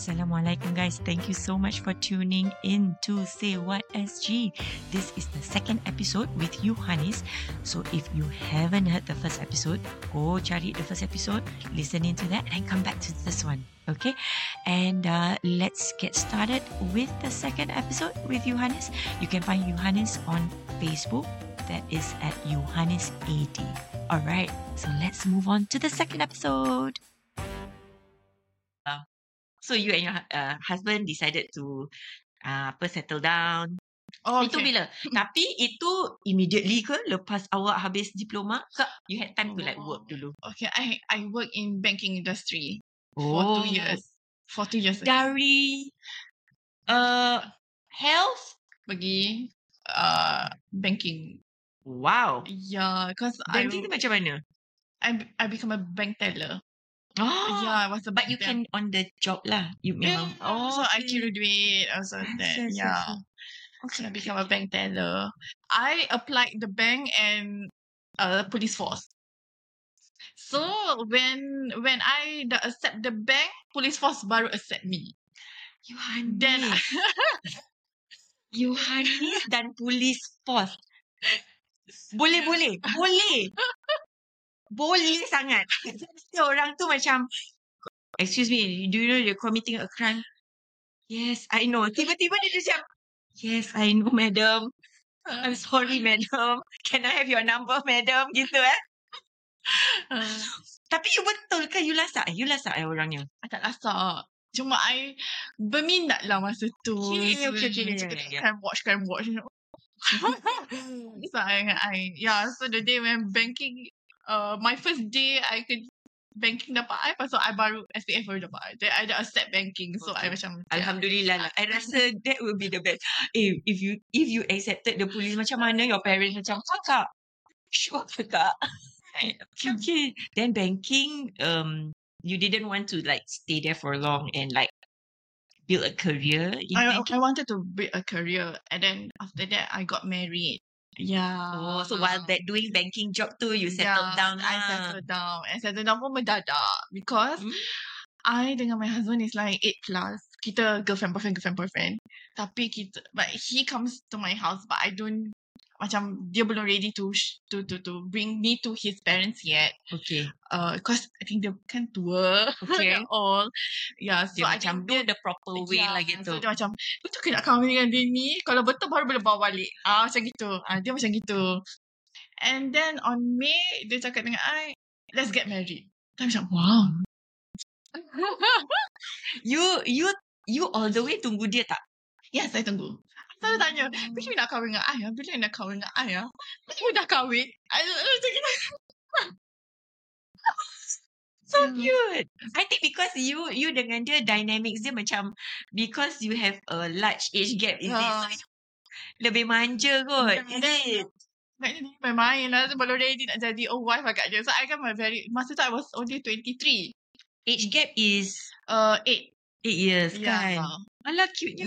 Assalamualaikum guys. Thank you so much for tuning in to Say What SG. This is the second episode with Yohanis. So if you haven't heard the first episode, go cari the first episode, listen into that and come back to this one. Okay? And uh, let's get started with the second episode with Yohanis. You can find Yohanis on Facebook. That is at Yohanis80. Alright, so let's move on to the second episode. So you and your uh, husband decided to uh, apa settle down. Oh, Itu bila? Tapi itu immediately ke lepas awak habis diploma ke you had time to like work dulu? Okay, I I work in banking industry for two years. For two years. Dari uh, health? Pergi uh, banking. Wow. Yeah, because I, Banking tu macam mana? I I become a bank teller. Oh, yeah, I was But you can on the job lah. You Yeah. Oh, so I okay. kira duit also that. Yes, yes, yeah. yes. So I become a bank teller. I applied the bank and uh police force. So when when I dah accept the bank, police force baru accept me. Yohanis. Then Yohanis dan police force. Boleh, boleh. Boleh. Boleh sangat. Jadi orang tu macam, excuse me, do you know you're committing a crime? Yes, I know. Tiba-tiba dia macam, yes, I know, madam. I'm sorry, madam. Can I have your number, madam? Gitu eh. uh, Tapi you betul ke you lasak? You lasak eh orangnya? I tak lasak. Cuma I berminat lah masa tu. Okay, okay, okay, yeah. Crime watch, crime watch. so I, I, yeah, so the day when banking, uh, my first day I could banking dapat I, tu I baru SPF baru dapat I. Then I dah accept banking. So I Okay. macam, Alhamdulillah lah. I rasa that will be the best. Eh, if you if you accepted the police, macam mana your parents macam, kakak, sure kakak. okay, okay. Then banking, um, you didn't want to like stay there for long and like build a career I, banking. I wanted to build a career. And then after that, I got married. Yeah. Oh, so while that doing banking job too, you settled Yeah, down I lah. settled down. And settled down pun mendadak. Because Hmm? I dengan my husband is like 8 plus. Kita girlfriend, boyfriend, girlfriend, boyfriend. Tapi kita, but he comes to my house, but I don't, macam dia belum ready to to to to bring me to his parents yet. Okay. Uh, cause I think dia kan tua. Okay. all. Yeah, so Dia I macam do the proper way Yeah, lah gitu. So dia macam, betul ke nak kahwin dengan dia ni? Kalau betul baru boleh bawa balik. Ah Macam gitu. Ah Dia macam gitu. And then on May, dia cakap dengan I, let's get married. Saya macam, wow. You you you all the way tunggu dia tak? yes, saya tunggu. Saya tanya, bila nak kahwin dengan I? ah? Bila nak kahwin dengan I? ah? Bila dah kahwin? So Yeah. cute. I think because you you dengan dia dynamics dia macam because you have a large age gap is it? Ah. So, lebih manja kot. Yeah, Is then- it? Nak jadi main-main lah. Sebelum ready nak jadi a wife agak je. So, I kan my very, masa tu I was only 23. Age gap is Uh, 8. 8 years Yeah. kan. Alah cute-nya.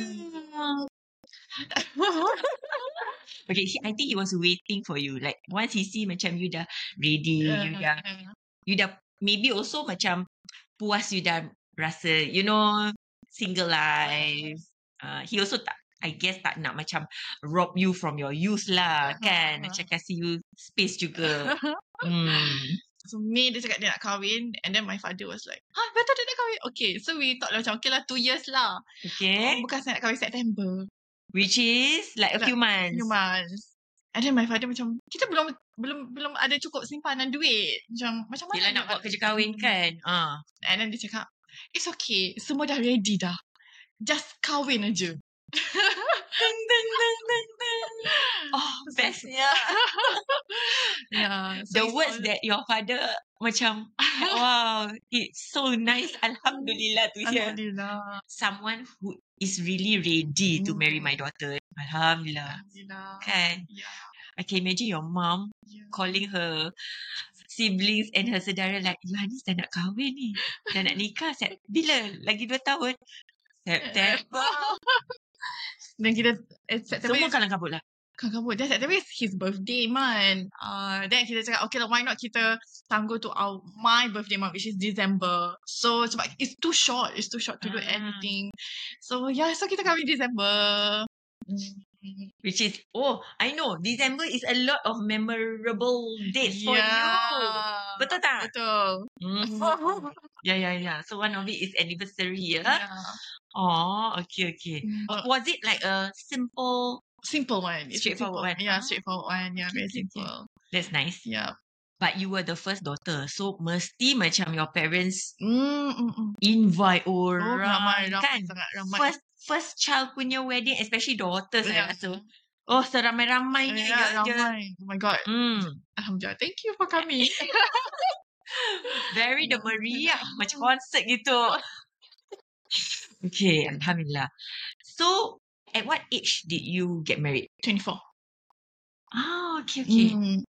Okay, he, I think he was waiting for you. Like once he see macam you dah ready, you dah you dah maybe also macam puas you dah rasa you know single life. Uh, he also tak I guess tak nak macam rob you from your youth lah kan. Uh-huh. Macam kasih you space juga. Hmm. So May dia cakap dia nak kahwin and then my father was like, "Ha, betul dia nak kahwin?" Okay, so we thought lah macam okay lah 2 years lah. Okay. Oh, bukan saya nak kahwin September. Which is like a few months. Few months. And then my father macam, kita belum belum belum ada cukup simpanan duit. Macam macam mana Yelah nak buat kerja kahwin kan. Ah. And then dia cakap, "It's okay. Semua dah ready dah. Just kahwin aja." Ding, ding, ding, ding, ding. Oh, bestnya. yeah. The it's words all- that your father macam, wow, it's so nice. Alhamdulillah to hear. Alhamdulillah. Someone who is really ready to marry Mm. my daughter. Alhamdulillah. Alhamdulillah. Kan? Yeah. I can imagine your mom yeah. calling her siblings and her saudara like, Yohanis dah nak kahwin ni. Dah nak nikah. Sep- Bila? Lagi dua tahun. September. Dan kita eh, September Semua kalang kabut lah. Kelang kabut. Then tapi his birthday month. Uh, then kita cakap, okay lah, why not kita tangguh to our my birthday month, which is December. So sebab it's too short. It's too short to do Ah. anything. So yeah, so kita kahwin December. Which is, oh, I know. December is a lot of memorable dates for you. Betul tak? Betul. Mm. Yeah, yeah, yeah. So one of it is anniversary, yeah? Yeah. Oh, okay, okay. Mm. Was it like a simple? Simple one. It's a Straightforward simple- one. Yeah, Ah. straightforward one. Yeah, very okay, simple. That's nice. Yeah. But you were the first daughter, so mesti macam your parents Mm, mm, mm. invite Oh, orang, ramai, ramai kan? sangat ramai. First first child punya wedding, especially daughters, Yeah. saya rasa. Oh, seramai-ramainya Yeah, ya je. ramai. Oh my god. Hmm, Alhamdulillah. Thank you for coming. very the meriah, macam concert gitu. Okay, Alhamdulillah. So, at what age did you get married? 24. Ah, okay, okay. Mm,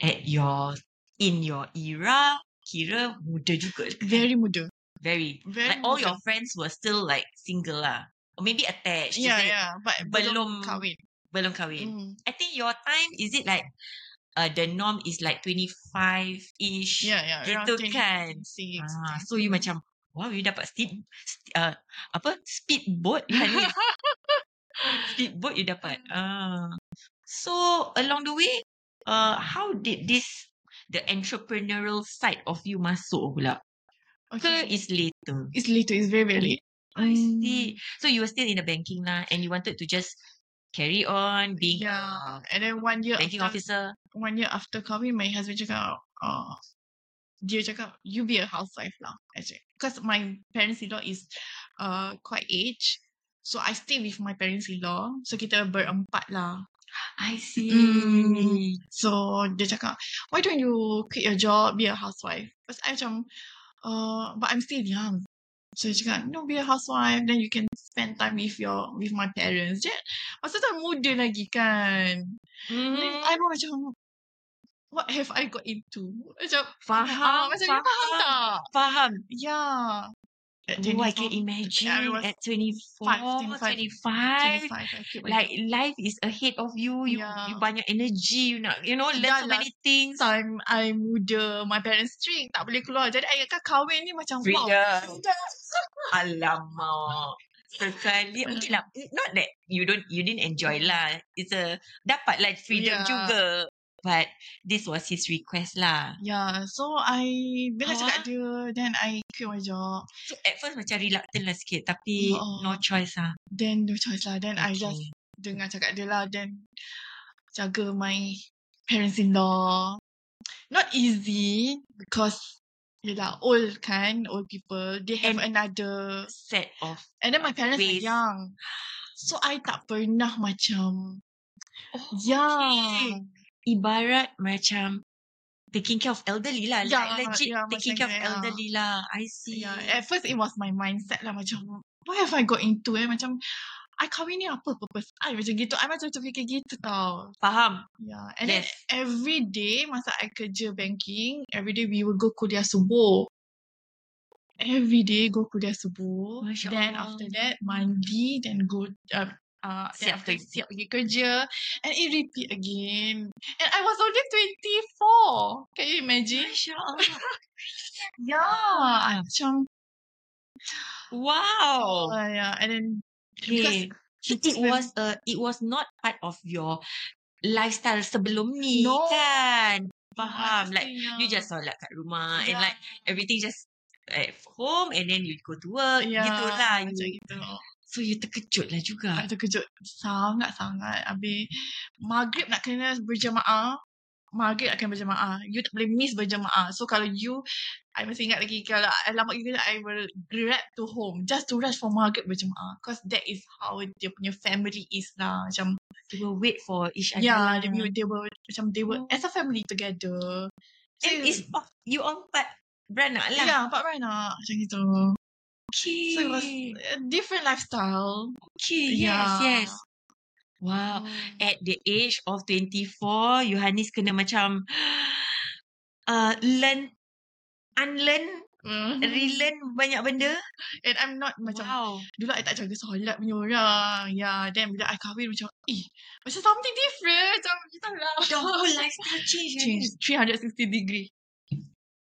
At your, in your era, kira muda juga. kan? very muda. Very. Very like all your friends were still like single lah. Or maybe attached. Yeah, that yeah. But belum- belum kahwin. Belum kahwin. Mm. I think your time, is it like, uh, the norm is like 25-ish? Yeah, yeah. Gitu kan? 26. Ah, so you macam, wow, you dapat speed, uh, apa, speedboat, Hanis. speedboat you dapat. Ah. So, along the way, uh, how did this, the entrepreneurial side of you masuk pula? Okay. is later? It's later. It's very, very late. I Mm. see. So you were still in the banking lah and you wanted to just carry on being Yeah. And then one year banking after, officer. one year after kahwin, my husband cakap, uh, dia cakap, you be a housewife lah. Actually. Because my parents-in-law is uh, quite aged. So I stay with my parents-in-law. So kita berempat lah. I see. Mm. So dia cakap, why don't you quit your job, be a housewife? Because I macam, uh, but I'm still young. So dia cakap, no, be a housewife, then you can spend time with your with my parents. Dia, masa tu muda lagi kan. Then Mm. I pun macam, what have I got into? Macam, Faham, ah, macam faham faham. tak? Faham. Yeah. Oh, I can 24, imagine I at 24, 25, 25. 25, I quit my Like life is ahead of you. You, Yeah. you banyak energy. You nak, you know, learn Yeah, so lah. many things. time I muda, my parents strict, tak boleh keluar. Jadi I kan kahwin ni macam, wow. Freedom. Freedom. Alamak. Sekali okay lah. Not that you don't you didn't enjoy lah. It's a dapat lah freedom Yeah. juga. But this was his request lah. Yeah, so I bila cakap dia, then I quit my job. So at first macam reluctant lah sikit. Tapi Oo. no choice lah. Then no choice lah. Then I Okay. just dengar cakap dia lah. Then jaga my parents-in-law. Not easy because yelah old kan, old people. They have And- another. Set of And then my parents ways. are young. So I tak pernah macam. Oh, Yeah. Ibarat macam taking care of elderly lah. Yeah, like legit yeah, taking care of tu, yeah. elderly lah. I see. Yeah, at first it was my mindset lah macam what have I got into eh macam I kahwin ni apa purpose I macam gitu I macam terfikir gitu tau Faham. yeah and then Yes. every day masa I kerja banking every day we will go kuliah subuh every day go kuliah subuh Masya then Allah. after that mandi then go uh, uh, Siap kerja. siap pergi kerja and it repeat again and I was only 24 can you imagine Masya Allah. yeah I macam Wow. Oh yeah, and then Okay. It's it when- was uh, it was not part of your lifestyle sebelum ni No. kan? Faham. Like yeah. you just solat kat rumah and Yeah. like everything just at home and then you go to work yeah, gitu lah. macam You, gitu. So you terkejut lah juga. I terkejut sangat-sangat. Habis maghrib nak kena berjemaah. Maghrib nak kena berjemaah. You tak boleh miss berjemaah. So kalau you, I masih ingat lagi kalau alamat you kena, I will grab to home just to rush for maghrib berjemaah. Because that is how dia punya family is lah. Macam, They will wait for each other. yeah, they, will- they were, macam they were Oh. as a family together. So, And it's you on empat beranak lah. yeah, empat beranak. Macam gitu. Okay. So it was a different lifestyle. okay. Yes, Yeah. yes. Wow. At the age of 24, Yohanis kena macam uh, learn, unlearn Mm. Relearn banyak benda. And I'm not macam Wow. dulu I tak jaga solat punya orang. Yeah, then bila I kahwin macam eh macam something different. Macam kita lah. The whole lifestyle change. change 360 degree.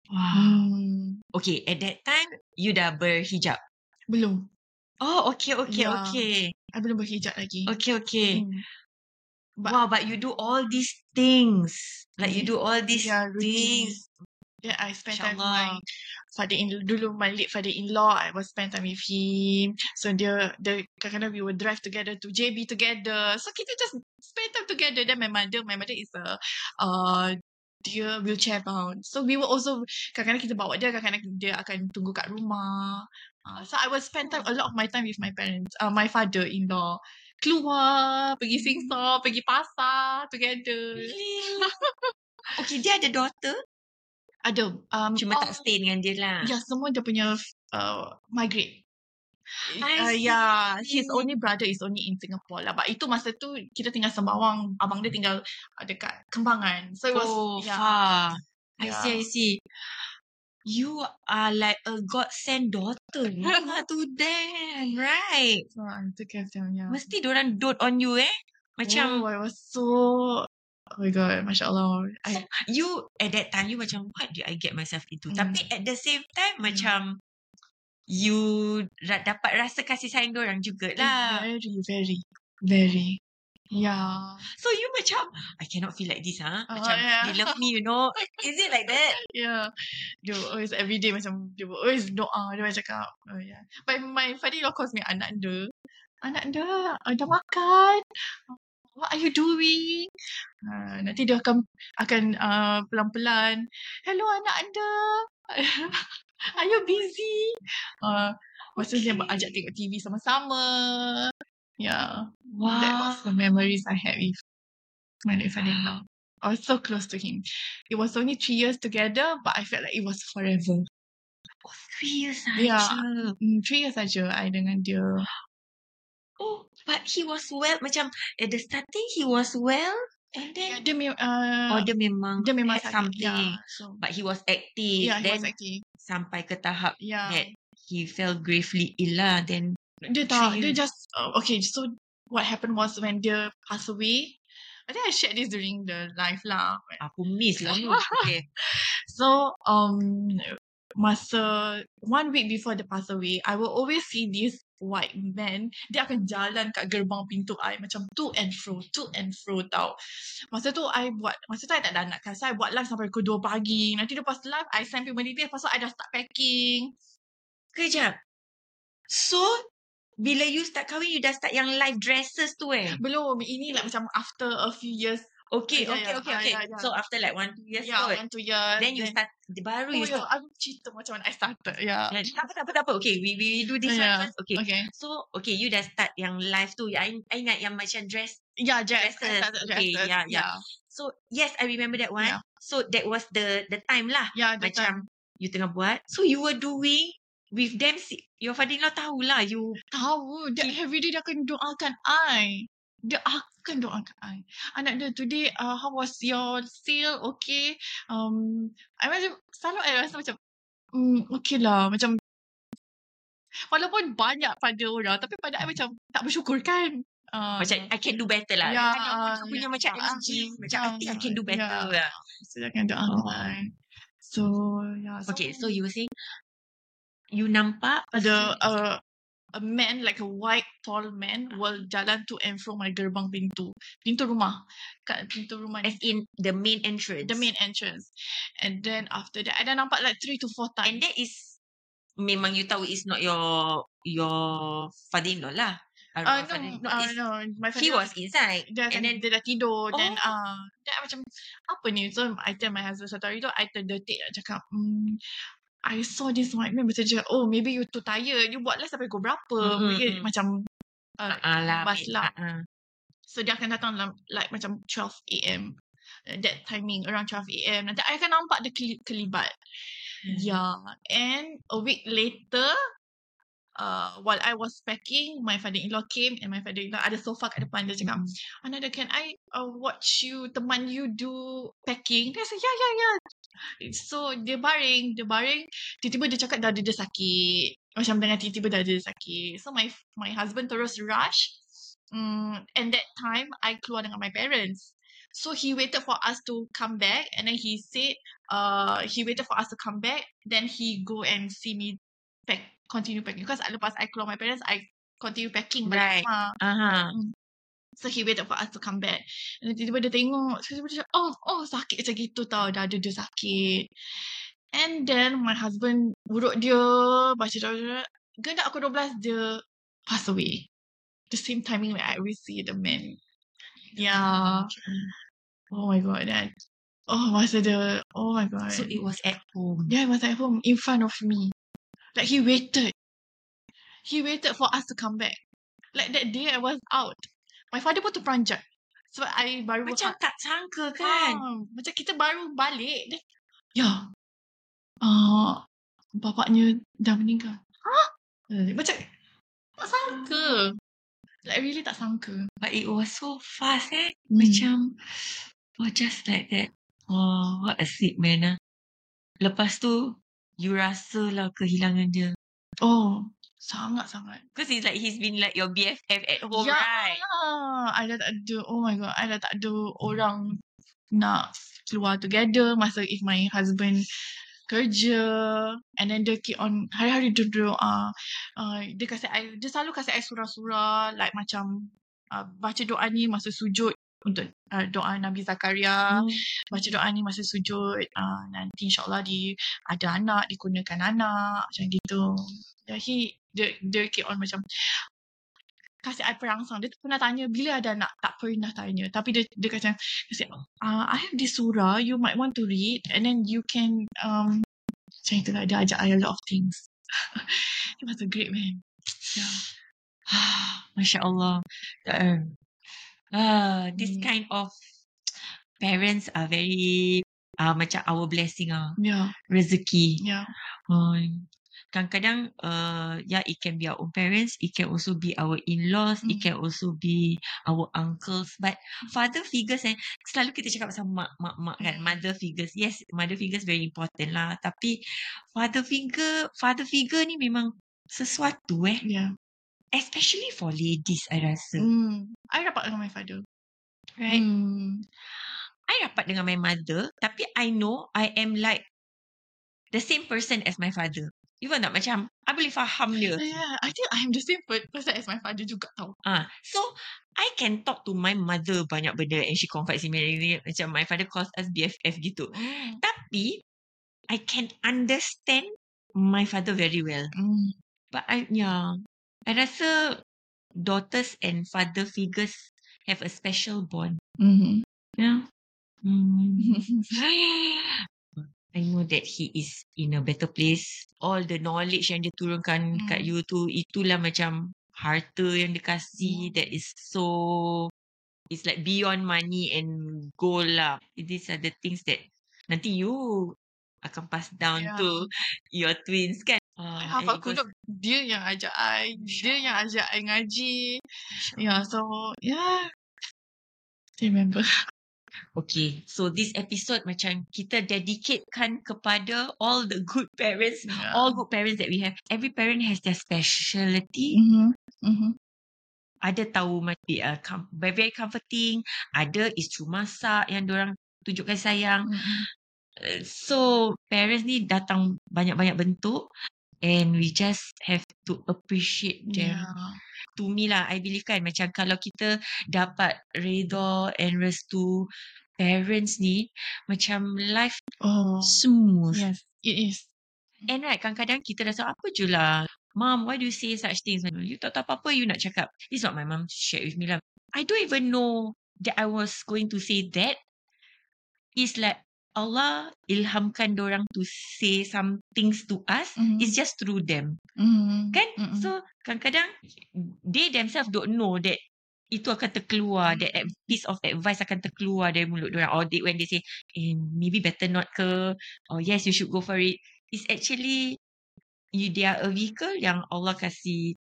Wow. Hmm. Okay, at that time, you dah berhijab. Belum. Oh, okay, okay, Yeah. okay. I belum berhijab lagi. Okay, okay. Hmm. But- wow, but you do all these things. Like you do all these Yeah, routine. things. Then I spend time with my father in dulu my late father in law I was spend time with him so dia the kadang-kadang we would drive together to JB together so kita just spend time together then my mother my mother is a uh dia wheelchair bound so we will also kadang-kadang kita bawa dia kadang-kadang dia akan tunggu kat rumah uh, so I will spend time a lot of my time with my parents uh, my father in law keluar pergi singsong pergi pasar together Really? okay, dia ada daughter. ada um, Cuma all- tak stay dengan dia lah. Ya, semua dia punya uh, migrate. Uh, yeah, his only brother is only in Singapore lah. But itu masa tu kita tinggal Sembawang, abang dia tinggal uh, dekat Kembangan. So it was Oh, yeah. far. I Yeah. see, I see. You are like a godsend daughter to them, right? So I took care of them, yeah. Mesti diorang dote on you eh. Macam oh, I was so Oh my god, Masya Allah. I, you at that time you macam what did I get myself into? Hmm. Tapi at the same time Hmm. macam you ra- dapat rasa kasih sayang diorang jugalah. very, very, very. Yeah. So you macam I cannot feel like this ah. Oh, Macam yeah. they love me you know. Is it like that? Yeah. Dia always every day macam dia always doa dia macam cakap. Oh yeah. But my father calls me anak dia. Anak dia, uh, dah makan. What are you doing? Uh, nanti dia akan akan uh, pelan-pelan. Hello anak anda. are you busy? Uh, masa dia Okay. ajak tengok TV sama-sama. Yeah. Wow. That was the memories I had with my late father-in-law. I was so close to him. It was only three years together, but I felt like it was forever. Oh, three years Yeah. saja. Mm, three years saja I dengan dia. Oh, but he was well. Macam at the starting he was well, and Yeah, then dia mem- uh, oh dia memang dia memang had sakit. something. Yeah. So, But he was active. yeah, he then was active. sampai ke tahap Yeah. that he fell gravely ill lah. Then Dia tak, dia just, uh, okay, so what happened was when dia passed away, I think I shared this during the live lah. aku miss lah. Okay. So, um, masa one week before dia pass away, I will always see this white man. Dia akan jalan kat gerbang pintu I macam to and fro, to and fro tau. Masa tu I buat, masa tu I tak ada anak kan. So, I buat live sampai pukul 2 pagi. Nanti lepas live, I send people details. Lepas tu I dah start packing. Kejap. So, bila you start kahwin, you dah start yang live dresses tu eh? Belum, ini like macam after a few years. Okay, Yeah, okay, yeah, okay, yeah, okay. yeah, yeah. So, after like one, two years yeah, kot. one, two years. Then you start, baru Oh you yeah, start. aku cerita macam mana I started. Yeah. Yeah, tak apa, tak apa, tak apa. Okay, we, we do this Yeah. one first. Okay. Okay. So, okay, you dah start yang live tu. I, I ingat yang macam dress. Yeah, dress. Dresses. Okay, dresses. yeah, yeah. So, yes, I remember that one. Yeah. So, that was the the time lah. Yeah, the time. Macam, you tengah buat. So, you were doing with them. si- Your father-in-law tahulah you Tahu, dia He- every day dia akan doakan I. Dia akan doakan I. Anak dia, today, uh, how was your sale? Okay. Um, I macam, selalu I rasa macam, mm, okay lah. Macam, walaupun banyak pada orang, tapi pada I macam, tak bersyukur kan? Uh, Macam I can do better lah. Ya, Kadang-kadang ah, aku punya ya, macam ah, energy. Macam I think I can do ya, better ya. lah. so akan doakan Oh. So, yeah. Okay, so you were saying, you nampak ada uh, a man like a white tall man will jalan to and from my gerbang pintu pintu rumah kat pintu rumah as ni in the main entrance. the main entrance and then after that I dah nampak like three to four And times that is, memang you tahu is not your your father-in-law lah. uh, no, uh, no my He was inside. dia, and then, dia dah tidur then Oh. uh, then I macam apa ni so I tell my husband satu hari tu I terdetik nak cakap hmm, I saw this white man macam cakap oh maybe you too tired you buat live sampai pukul berapa Mm, mm, Mungkin mm. macam uh, ah lah. bas babe, lah ah, ah. So dia akan datang dalam like macam 12 a.m. That timing around 12 a.m. Nanti I akan nampak dia keli- kelibat. Hmm. Yeah. And a week later, uh, while I was packing, my father-in-law came and my father-in-law ada sofa kat depan. Dia cakap, Ananda, can I uh, watch you, teman you do packing? Dia say, yeah, yeah, yeah. So dia baring, dia baring, tiba-tiba dia cakap dada dia sakit. Macam dengan tiba-tiba dada dia sakit. So my my husband terus rush. Um, and that time I keluar dengan my parents. So he waited for us to come back and then he said uh he waited for us to come back then he go and see me pack continue packing because lepas I keluar my parents I continue packing balik Right. rumah. Aha. So he waited for us to come back. And tiba-tiba dia tengok. Tiba-tiba dia cakap, oh, oh sakit macam gitu tau. Dada dia sakit. And then my husband urut dia. Baca doa. Gendak aku 12 dia pass away. The same timing when I see the man. Yeah. Oh my god. Then, oh masa dia. Oh my god. So it was at home. Yeah, he was at home in front of me. Like he waited. He waited for us to come back. Like that day I was out. My father pun terperanjat. Sebab I baru Macam tak sangka kan? Ah, macam kita baru balik. Dia, ya. Uh, bapaknya dah meninggal. Huh? Macam tak sangka. Like really tak sangka. But it was so fast eh. Hmm. Macam oh just like that. Oh what a sick man ah. Lepas tu you rasa lah kehilangan dia. Oh, sangat-sangat. Because it's like he's been like your BFF at home ya, right? I dah tak ada, oh my god, I dah tak ada orang nak keluar together masa if my husband kerja and then dia keep on hari-hari dia doa uh, dia kasih I, dia selalu kasih I surah-surah like macam uh, baca doa ni masa sujud untuk uh, doa Nabi Zakaria Hmm. baca doa ni masa sujud uh, nanti insyaAllah di ada anak dikurniakan anak macam gitu yeah, he dia, dia keep on macam kasih I perangsang. Dia tu pernah tanya bila ada anak? Tak pernah tanya. Tapi dia dia kata kasi uh, I have this surah you might want to read and then you can um macam itulah dia ajak I a lot of things. He was a great man. Yeah. Masya Allah. Uh, this Hmm. kind of parents are very uh, macam our blessing ah. Yeah. Rezeki. yeah. Oh, kadang-kadang uh, yeah it can be our own parents it can also be our in-laws it Mm. can also be our uncles. But father figures eh selalu kita cakap pasal mak mak mak kan Mm. mother figures. Yes mother figures very important lah. Tapi father figure father figure ni memang sesuatu eh. Yeah especially for ladies I rasa. Mm. I rapat dengan my father. Right? Mm. I rapat dengan my mother tapi I know I am like the same person as my father even tak macam I boleh faham dia yeah I think I'm the same per- person as my father juga tau Ah, so I can talk to my mother banyak benda and she confides in me macam my father calls us BFF gitu. mm. Tapi I can understand my father very well. Mm. But I yeah, I rasa daughters and father figures have a special bond. Mm-hmm. Yeah. Mm. I know that he is in a better place. All the knowledge yang dia turunkan kat Hmm. you tu, itulah macam harta yang dia kasih Hmm. that is so it's like beyond money and gold lah. These are the things that nanti you akan pass down Yeah. to your twins kan. Uh, hafal kunut dia yang ajak I dia yang ajak I ngaji yeah so yeah I remember Okay, so this episode macam kita dedicatekan kepada all the good parents yeah. all good parents that we have. Every parent has their speciality. mm-hmm. Mm-hmm. Ada tahu mati uh, com- very, very comforting. Ada is through masak yang orang tunjukkan sayang. Mm-hmm. So parents ni datang banyak-banyak bentuk and we just have to appreciate them. yeah To me lah, I believe kan macam kalau kita dapat redha and restu parents ni macam life oh smooth. yes it is And right, kadang-kadang kita rasa apa je lah. Mom, why do you say such things? You tak tahu apa-apa you nak cakap. This is what my mom shared with me lah. I don't even know that I was going to say that. It's like Allah ilhamkan orang to say some things to us. Mhm. It's just through them. mm-hmm. Kan? mm-hmm. So, kadang-kadang they themselves don't know that itu akan terkeluar, that ad- piece of advice akan terkeluar dari mulut orang. Or they, when they say, eh, maybe better not ke, or yes, you should go for it. It's actually, you, they are a vehicle yang Allah kasih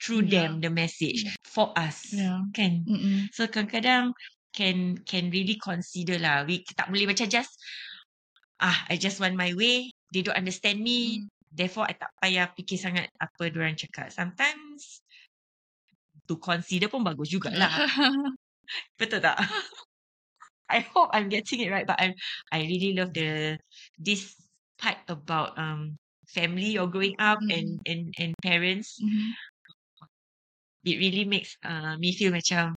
through Yeah. them the message Yeah. for us. yeah Kan? mm-hmm. So, kadang-kadang can can really consider lah. We tak boleh macam just ah I just want my way. They don't understand me. Mm. Therefore, I tak payah fikir sangat apa diorang cakap. Sometimes, to consider pun bagus jugalah. Betul tak? I hope I'm getting it right, but I I really love the this part about um family or growing up Mm. and and and parents. Mhm. It really makes uh, me feel macam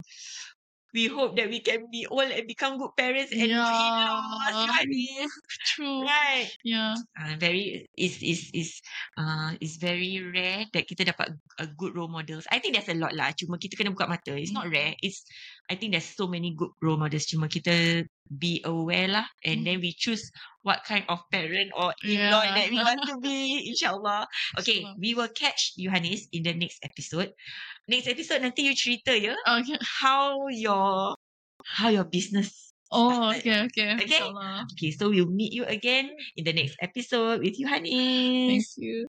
we hope that we can be old and become good parents and good in-laws. Yeah. Yohanis. True. Right. Yeah. Uh, very is is is uh is very rare that kita dapat a good role models. I think there's a lot lah. Cuma kita kena buka mata. It's not Mm. rare. It's I think there's so many good role models. Cuma kita be aware lah, and Mm. then we choose what kind of parent or in-law Yeah. that we want to be. Insyaallah. Okay, Inshallah. we will catch Yohanis in the next episode. Next episode nanti you cerita ya Okay. how your how your business Oh, started. okay, okay. Okay. Inshallah. Okay, so we'll meet you again in the next episode with Thank Yohanis. you.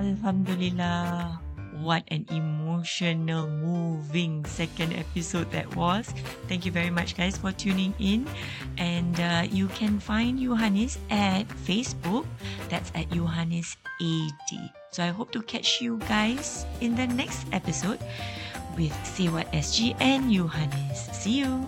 Alhamdulillah. What an emotional, moving second episode that was. Thank you very much, guys, for tuning in. And uh, you can find Johannes at Facebook. That's at Johannes80. So I hope to catch you guys in the next episode with What SG and Johannes. See you.